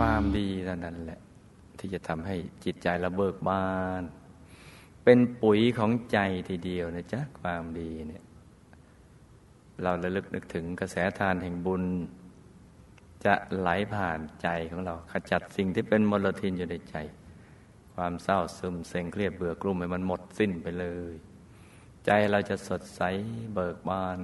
ความดีเท่านั้นแหละ ที่จะทำให้จิตใจระเบิกบาน เป็นปุ๋ยของใจทีเดียวนะจ๊ะความดีเนี่ยเราระลึกนึกถึงกระแสทานแห่งบุญ จะไหลผ่านใจของเรา ขจัดสิ่งที่เป็นมลทินอยู่ในใจ ความเศร้าซึมเซ็งเครียดเบื่อกลุ่มให้มันหมดสิ้นไปเลย ใจเราจะสดใสเบิกบาน